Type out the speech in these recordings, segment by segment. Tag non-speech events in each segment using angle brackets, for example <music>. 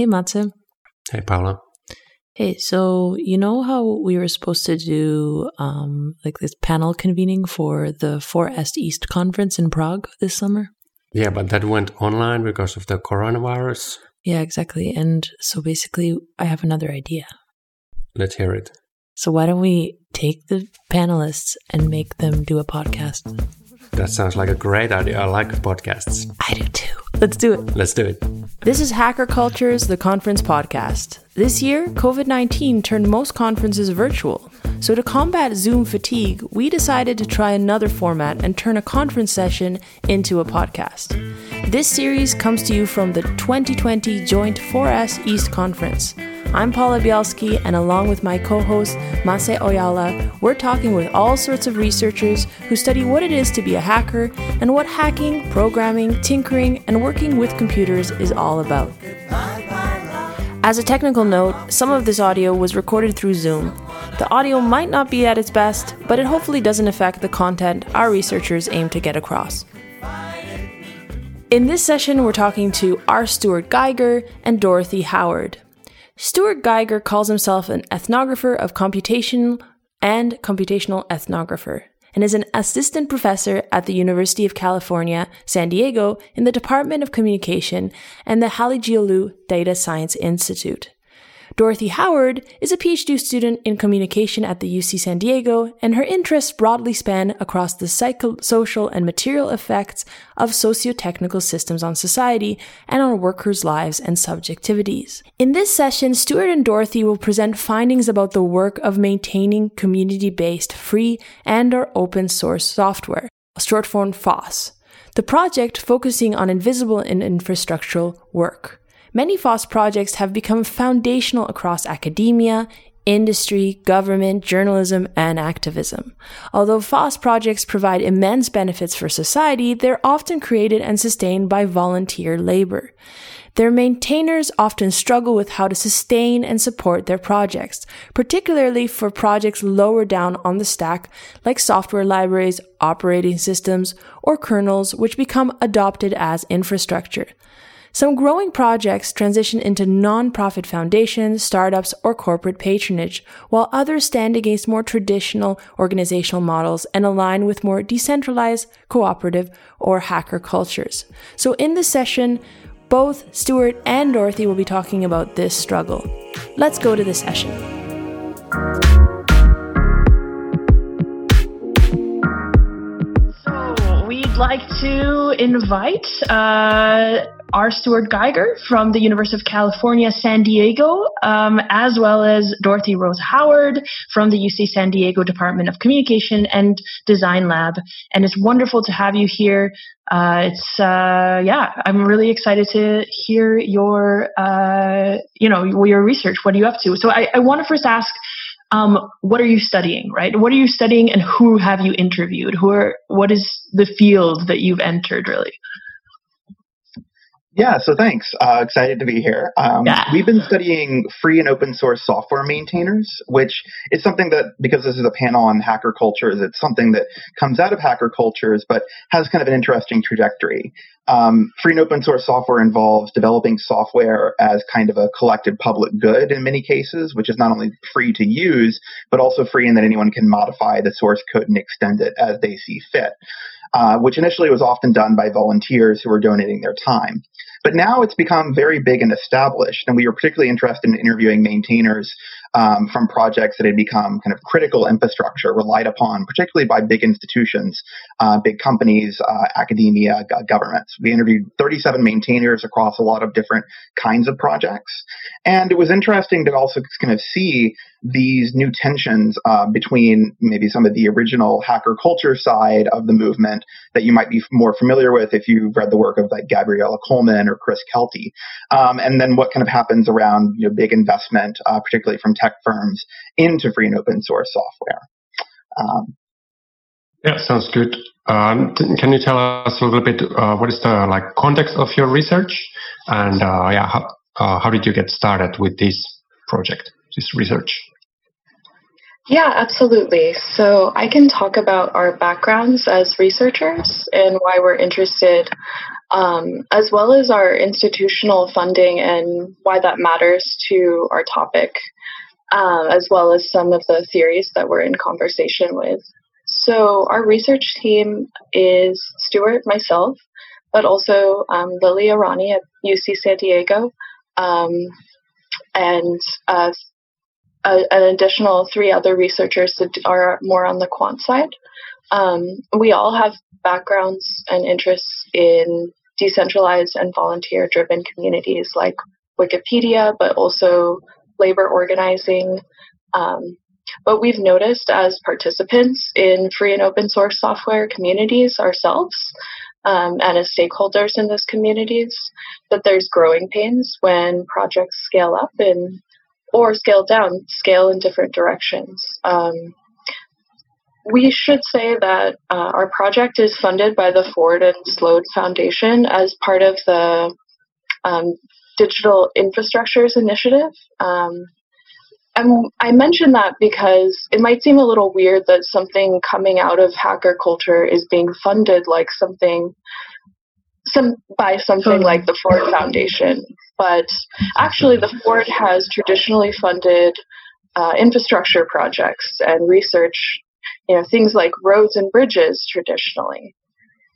Hey, Matze. Hey, Paula. Hey, so you know how we were supposed to do um, like this panel convening for the 4S EASST conference in Prague this summer? Yeah, but that went online because of the coronavirus. Yeah, exactly. And so basically, I have another idea. Let's hear it. So why don't we take the panelists and make them do a podcast? That sounds like a great idea. I like podcasts. I do too. Let's do it. Let's do it. This is Hacker Cultures, the conference podcast. This year, COVID 19 turned most conferences virtual. So, to combat Zoom fatigue, we decided to try another format and turn a conference session into a podcast. This series comes to you from the 2020 Joint 4S EASST Conference. I'm Paula Bialski, and along with my co host, Mase Ojala, we're talking with all sorts of researchers who study what it is to be a hacker and what hacking, programming, tinkering, and working with computers is all about. As a technical note, some of this audio was recorded through Zoom. The audio might not be at its best, but it hopefully doesn't affect the content our researchers aim to get across. In this session, we're talking to R. Stuart Geiger and Dorothy Howard. Stuart Geiger calls himself an ethnographer of computation and computational ethnographer and is an assistant professor at the University of California, San Diego in the Department of Communication and the Halıcıoğlu Data Science Institute. Dorothy Howard is a PhD student in communication at the UC San Diego, and her interests broadly span across the psychosocial and material effects of socio-technical systems on society and on workers' lives and subjectivities. In this session, Stuart and Dorothy will present findings about the work of maintaining community-based free and or open source software, short form FOSS. The project focusing on invisible and infrastructural work. Many FOSS projects have become foundational across academia, industry, government, journalism, and activism. Although FOSS projects provide immense benefits for society, they're often created and sustained by volunteer labor. Their maintainers often struggle with how to sustain and support their projects, particularly for projects lower down on the stack, like software libraries, operating systems, or kernels, which become adopted as infrastructure. Some growing projects transition into non-profit foundations, startups, or corporate patronage, while others stand against more traditional organizational models and align with more decentralized, cooperative, or hacker cultures. So in this session, both Stuart and Dorothy will be talking about this struggle. Let's go to the session. Like to invite uh, R. Stuart Geiger from the University of California, San Diego, um, as well as Dorothy Rose Howard from the UC San Diego Department of Communication and Design Lab. And it's wonderful to have you here. Uh, it's uh, yeah, I'm really excited to hear your uh, you know your research. What are you up to? So I, I want to first ask. Um, what are you studying, right? What are you studying, and who have you interviewed? Who are? What is the field that you've entered, really? Yeah, so thanks. Uh, excited to be here. Um, yeah. We've been studying free and open source software maintainers, which is something that, because this is a panel on hacker cultures, it's something that comes out of hacker cultures, but has kind of an interesting trajectory. Um, free and open source software involves developing software as kind of a collected public good in many cases, which is not only free to use, but also free in that anyone can modify the source code and extend it as they see fit. Uh, which initially was often done by volunteers who were donating their time. But now it's become very big and established, and we are particularly interested in interviewing maintainers um, from projects that had become kind of critical infrastructure relied upon, particularly by big institutions, uh, big companies, uh, academia, g- governments. We interviewed 37 maintainers across a lot of different kinds of projects. And it was interesting to also kind of see these new tensions uh, between maybe some of the original hacker culture side of the movement that you might be more familiar with if you've read the work of like Gabriella Coleman or Chris Kelty, um, and then what kind of happens around you know big investment, uh, particularly from tech firms, into free and open source software. Um, yeah, sounds good. Um, can you tell us a little bit uh, what is the like context of your research, and uh, yeah, how, uh, how did you get started with this project, this research? Yeah, absolutely. So I can talk about our backgrounds as researchers and why we're interested um, as well as our institutional funding and why that matters to our topic, um, as well as some of the theories that we're in conversation with. So, our research team is Stuart, myself, but also um, Lilly Irani at UC San Diego, um, and uh, a, an additional three other researchers that are more on the quant side. Um, we all have backgrounds and interests in decentralized and volunteer driven communities like Wikipedia, but also labor organizing. Um, but we've noticed as participants in free and open source software communities ourselves um, and as stakeholders in those communities that there's growing pains when projects scale up and or scale down, scale in different directions. Um, we should say that uh, our project is funded by the Ford and Sloan Foundation as part of the um, Digital Infrastructures Initiative. Um, i mention that because it might seem a little weird that something coming out of hacker culture is being funded like something some by something like the Ford Foundation. But actually, the Ford has traditionally funded uh, infrastructure projects and research you know, things like roads and bridges traditionally.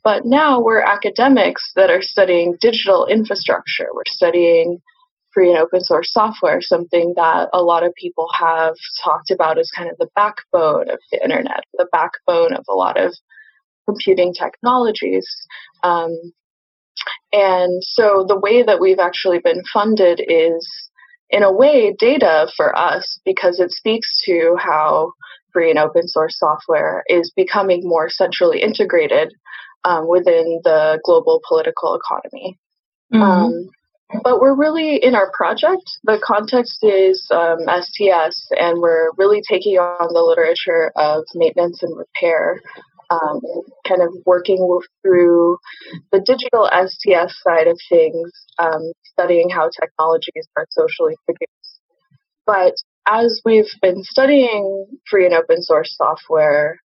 But now we're academics that are studying digital infrastructure. We're studying free and open source software, something that a lot of people have talked about as kind of the backbone of the internet, the backbone of a lot of computing technologies. Um, and so the way that we've actually been funded is, in a way, data for us because it speaks to how free and open source software is becoming more centrally integrated um, within the global political economy. Mm-hmm. Um, but we're really in our project. The context is um, STS, and we're really taking on the literature of maintenance and repair, um, kind of working through the digital STS side of things, um, studying how technologies are socially produced. But as we've been studying free and open source software,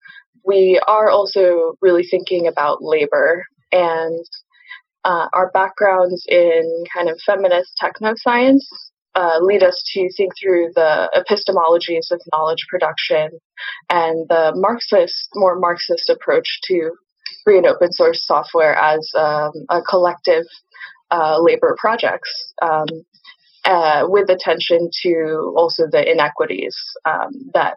we are also really thinking about labor and uh, our backgrounds in kind of feminist techno science uh, lead us to think through the epistemologies of knowledge production and the Marxist, more Marxist approach to free and open source software as um, a collective uh, labor projects. Um, uh, with attention to also the inequities um, that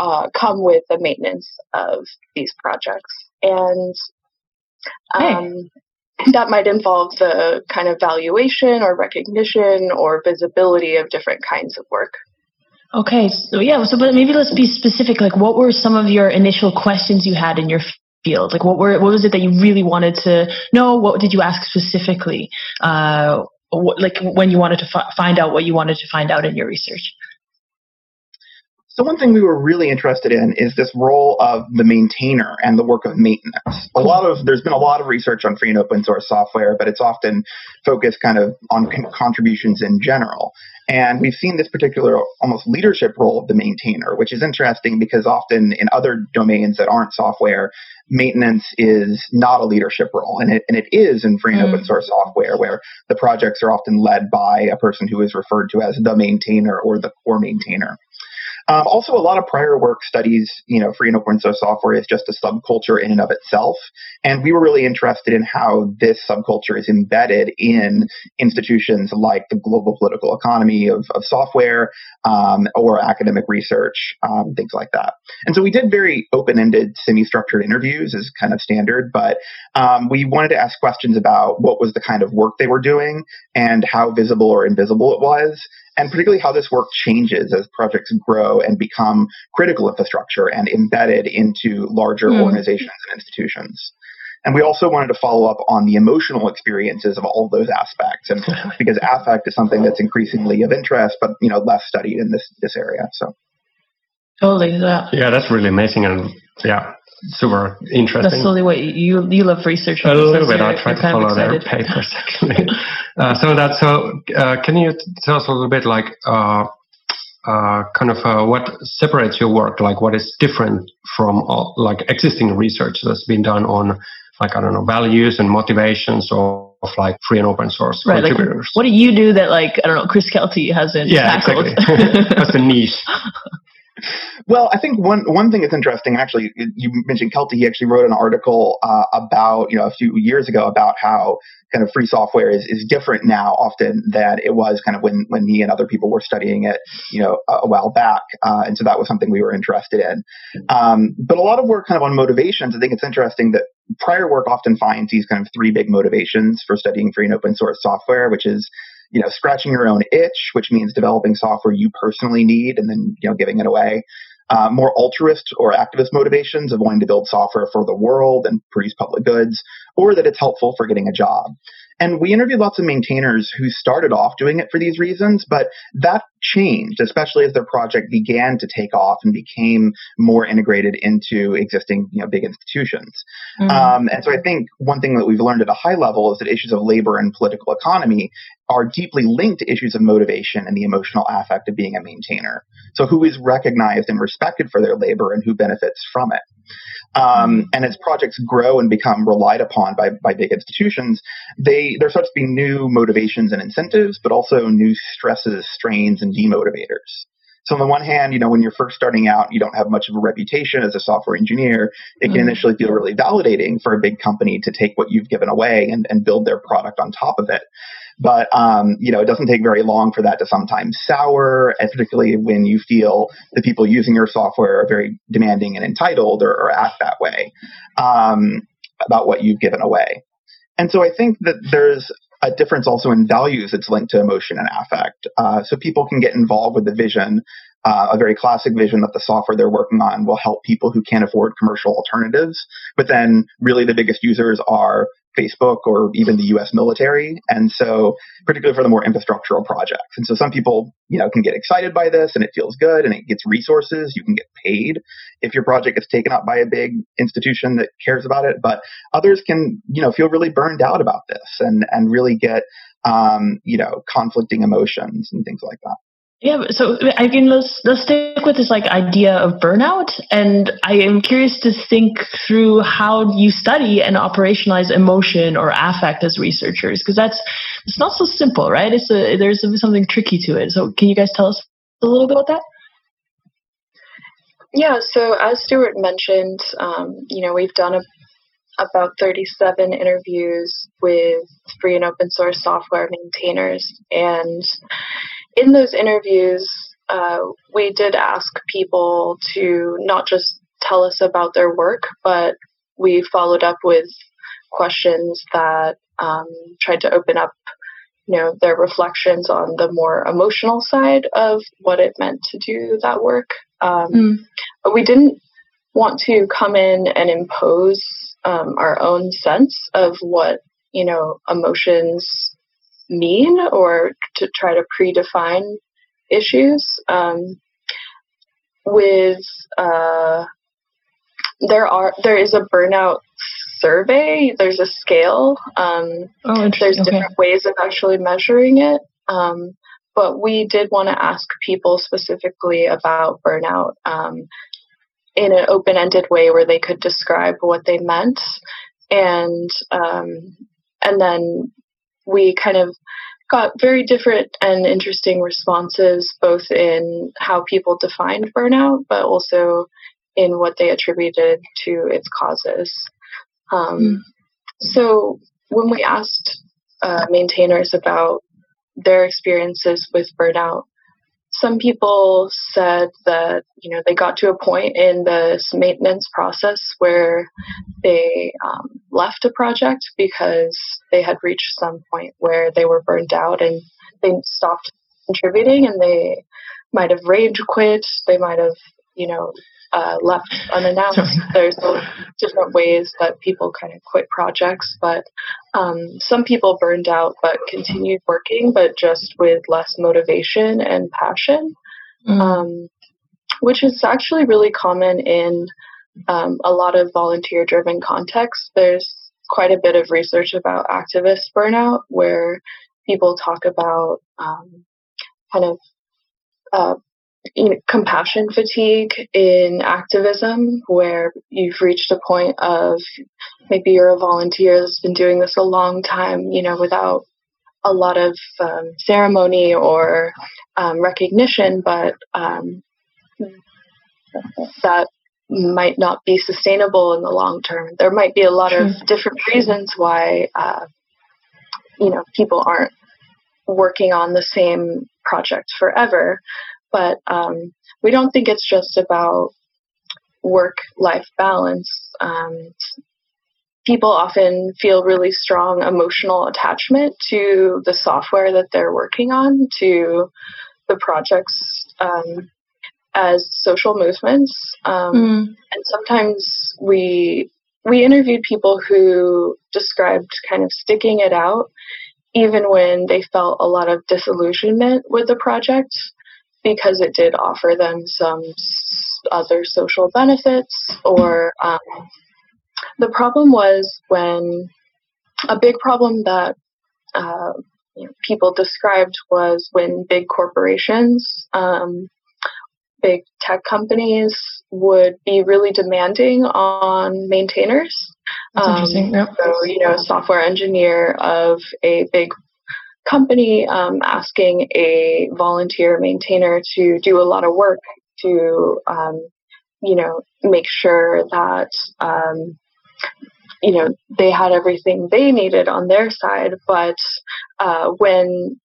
uh, come with the maintenance of these projects. And um, that might involve the kind of valuation or recognition or visibility of different kinds of work. Okay, so yeah, so but maybe let's be specific. Like, what were some of your initial questions you had in your field? Like, what were what was it that you really wanted to know? What did you ask specifically? Uh, like when you wanted to f- find out what you wanted to find out in your research? So one thing we were really interested in is this role of the maintainer and the work of maintenance. A lot of there's been a lot of research on free and open source software, but it's often focused kind of on con- contributions in general. And we've seen this particular almost leadership role of the maintainer, which is interesting because often in other domains that aren't software, maintenance is not a leadership role. And it, and it is in free and mm. open source software where the projects are often led by a person who is referred to as the maintainer or the core maintainer. Um, also, a lot of prior work studies, you know, free and open source software is just a subculture in and of itself. And we were really interested in how this subculture is embedded in institutions like the global political economy of, of software um, or academic research, um, things like that. And so we did very open-ended, semi-structured interviews as kind of standard, but um, we wanted to ask questions about what was the kind of work they were doing and how visible or invisible it was and particularly how this work changes as projects grow and become critical infrastructure and embedded into larger mm. organizations and institutions. And we also wanted to follow up on the emotional experiences of all of those aspects, and <laughs> because affect is something that's increasingly of interest, but you know less studied in this this area. So totally, yeah, yeah, that's really amazing, and yeah, super interesting. That's totally what you you love research. A little bit. I try to follow their papers <laughs> actually. <laughs> uh, so that so uh, can you tell us a little bit like uh, uh, kind of uh, what separates your work? Like, what is different from like existing research that's been done on, like I don't know, values and motivations of, of like free and open source right, contributors? Like, what do you do that like I don't know, Chris Kelty hasn't yeah, tackled? Exactly. <laughs> that's the niche. <laughs> Well, I think one one thing that's interesting. Actually, you mentioned Kelty. He actually wrote an article uh, about you know a few years ago about how kind of free software is, is different now often than it was kind of when when he and other people were studying it you know a, a while back. Uh, and so that was something we were interested in. Um, but a lot of work kind of on motivations. I think it's interesting that prior work often finds these kind of three big motivations for studying free and open source software, which is you know, scratching your own itch, which means developing software you personally need and then, you know, giving it away. Uh, more altruist or activist motivations of wanting to build software for the world and produce public goods, or that it's helpful for getting a job. And we interviewed lots of maintainers who started off doing it for these reasons, but that changed, especially as their project began to take off and became more integrated into existing, you know, big institutions. Mm-hmm. Um, and so I think one thing that we've learned at a high level is that issues of labor and political economy are deeply linked to issues of motivation and the emotional affect of being a maintainer. So who is recognized and respected for their labor and who benefits from it. Um, and as projects grow and become relied upon by, by big institutions, they there starts to be new motivations and incentives, but also new stresses, strains, and demotivators. So on the one hand, you know, when you're first starting out, you don't have much of a reputation as a software engineer. It can mm-hmm. initially feel really validating for a big company to take what you've given away and, and build their product on top of it. But um, you know, it doesn't take very long for that to sometimes sour, and particularly when you feel the people using your software are very demanding and entitled or, or act that way um, about what you've given away. And so I think that there's a difference also in values that's linked to emotion and affect. Uh, so people can get involved with the vision, uh, a very classic vision that the software they're working on will help people who can't afford commercial alternatives. But then really the biggest users are Facebook or even the US military. And so, particularly for the more infrastructural projects. And so, some people, you know, can get excited by this and it feels good and it gets resources. You can get paid if your project gets taken up by a big institution that cares about it. But others can, you know, feel really burned out about this and, and really get, um, you know, conflicting emotions and things like that. Yeah, so I mean, let's let's stick with this like idea of burnout, and I am curious to think through how you study and operationalize emotion or affect as researchers, because that's it's not so simple, right? It's a there's something tricky to it. So, can you guys tell us a little bit about that? Yeah, so as Stuart mentioned, um, you know, we've done a, about 37 interviews with free and open source software maintainers, and in those interviews, uh, we did ask people to not just tell us about their work, but we followed up with questions that um, tried to open up, you know, their reflections on the more emotional side of what it meant to do that work. Um, mm. But we didn't want to come in and impose um, our own sense of what you know emotions mean or to try to predefine issues. Um, with uh, there are there is a burnout survey. There's a scale. Um, oh, there's okay. different ways of actually measuring it. Um, but we did want to ask people specifically about burnout um, in an open-ended way where they could describe what they meant, and um, and then we kind of got very different and interesting responses, both in how people defined burnout, but also in what they attributed to its causes. Um, mm. So when we asked uh, maintainers about their experiences with burnout, some people said that you know they got to a point in the maintenance process where they um, left a project because they had reached some point where they were burned out and they stopped contributing and they might have rage quit. They might have you know uh, left unannounced. <laughs> There's different ways that people kind of quit projects, but um, some people burned out but continued working, but just with less motivation and passion, mm. um, which is actually really common in um, a lot of volunteer driven contexts. There's quite a bit of research about activist burnout where people talk about um, kind of uh, you know, compassion fatigue in activism, where you've reached a point of maybe you're a volunteer that's been doing this a long time, you know, without a lot of um, ceremony or um, recognition, but um, that might not be sustainable in the long term. There might be a lot of different reasons why, uh, you know, people aren't working on the same project forever. But um, we don't think it's just about work life balance. Um, people often feel really strong emotional attachment to the software that they're working on, to the projects um, as social movements. Um, mm. And sometimes we we interviewed people who described kind of sticking it out, even when they felt a lot of disillusionment with the project because it did offer them some other social benefits or um, the problem was when a big problem that uh, you know, people described was when big corporations, um, big tech companies would be really demanding on maintainers. Um. So, you know, a software engineer of a big company um, asking a volunteer maintainer to do a lot of work to, um, you know, make sure that, um, you know, they had everything they needed on their side. But uh, when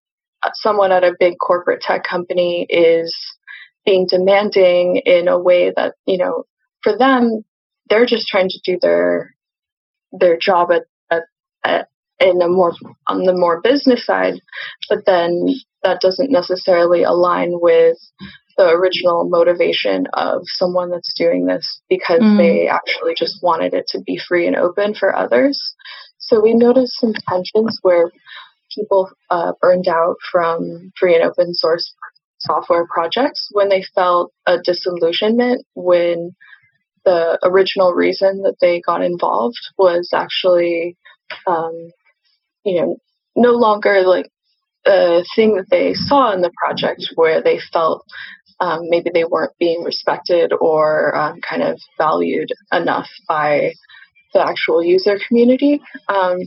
someone at a big corporate tech company is being demanding in a way that, you know, for them, they're just trying to do their their job at, at, at in a more on the more business side, but then that doesn't necessarily align with the original motivation of someone that's doing this because mm. they actually just wanted it to be free and open for others. So we noticed some tensions where people uh, burned out from free and open source software projects when they felt a disillusionment when the original reason that they got involved was actually um, you know, no longer like a thing that they saw in the project where they felt um, maybe they weren't being respected or um, kind of valued enough by the actual user community. Um,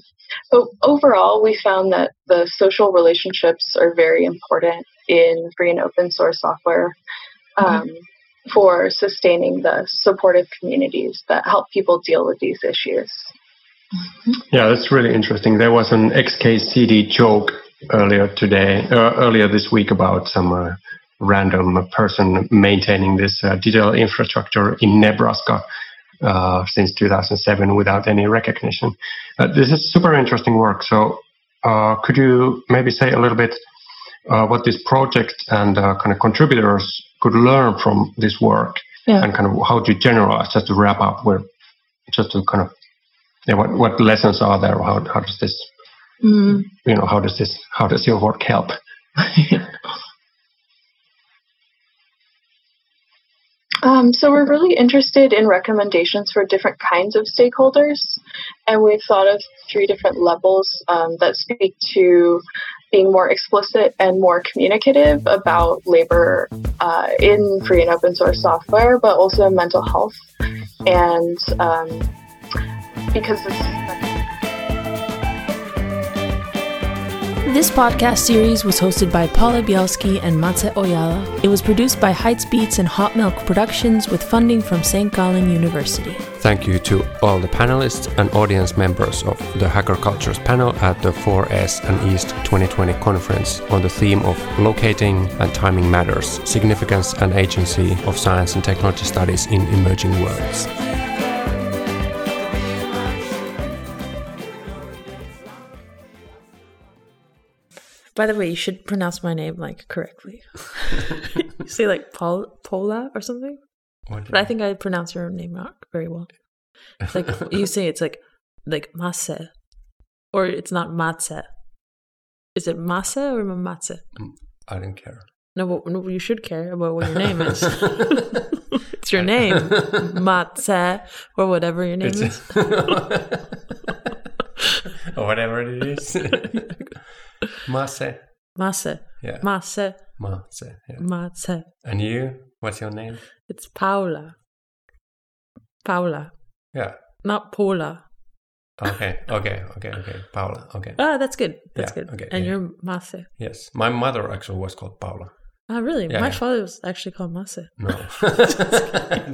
but overall, we found that the social relationships are very important in free and open source software mm-hmm. for sustaining the supportive communities that help people deal with these issues. Yeah, that's really interesting. There was an XKCD joke earlier today, uh, earlier this week about some uh, random person maintaining this uh, digital infrastructure in Nebraska uh, since 2007 without any recognition. Uh, this is super interesting work. So, uh, could you maybe say a little bit what this project and kind of contributors could learn from this work, yeah. and kind of how to generalize? Just to wrap up, where just to kind of yeah, what what lessons are there? How how does this mm. you know how does this how does your work help? <laughs> Um, so we're really interested in recommendations for different kinds of stakeholders, and we've thought of three different levels um, that speak to being more explicit and more communicative about labor uh, in free and open source software, but also mental health and um, because this This podcast series was hosted by Paula Bialski and Matze Ojala. It was produced by Heights Beats and Hot Milk Productions with funding from St. Gallen University. Thank you to all the panelists and audience members of the Hacker Cultures panel at the 4S and EASST 2020 conference on the theme of locating and timing matters, significance and agency of science and technology studies in emerging worlds. By the way, you should pronounce my name like correctly. <laughs> you say like Paul Pola or something. But I think I pronounce your name out very well. It's like <laughs> you say it's like like Masse. Or it's not Matse. Is it Masse or Matse? Mm, I don't care. No, but no, you should care about what your name is. <laughs> it's your name, Matse, or whatever your name it's is. Or whatever it is. <laughs> Masse. Masse. Yeah. Masse. Matse. Yeah. Matse. And you? What's your name? It's Paula. Paula. Yeah. Not Paula. Okay, okay, okay, okay. Paula. Okay. Ah, that's good. That's Yeah, good. okay, and yeah. you're Mase. Yes. My mother actually was called Paula. Ah, really? Yeah, My yeah. father was actually called Mase. No. <laughs>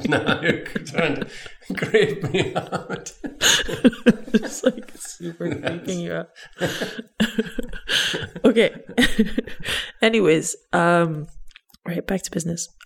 no, you're trying to creep me out. <laughs> it's like super creeping you out. <laughs> okay. Anyways, um, right back to business.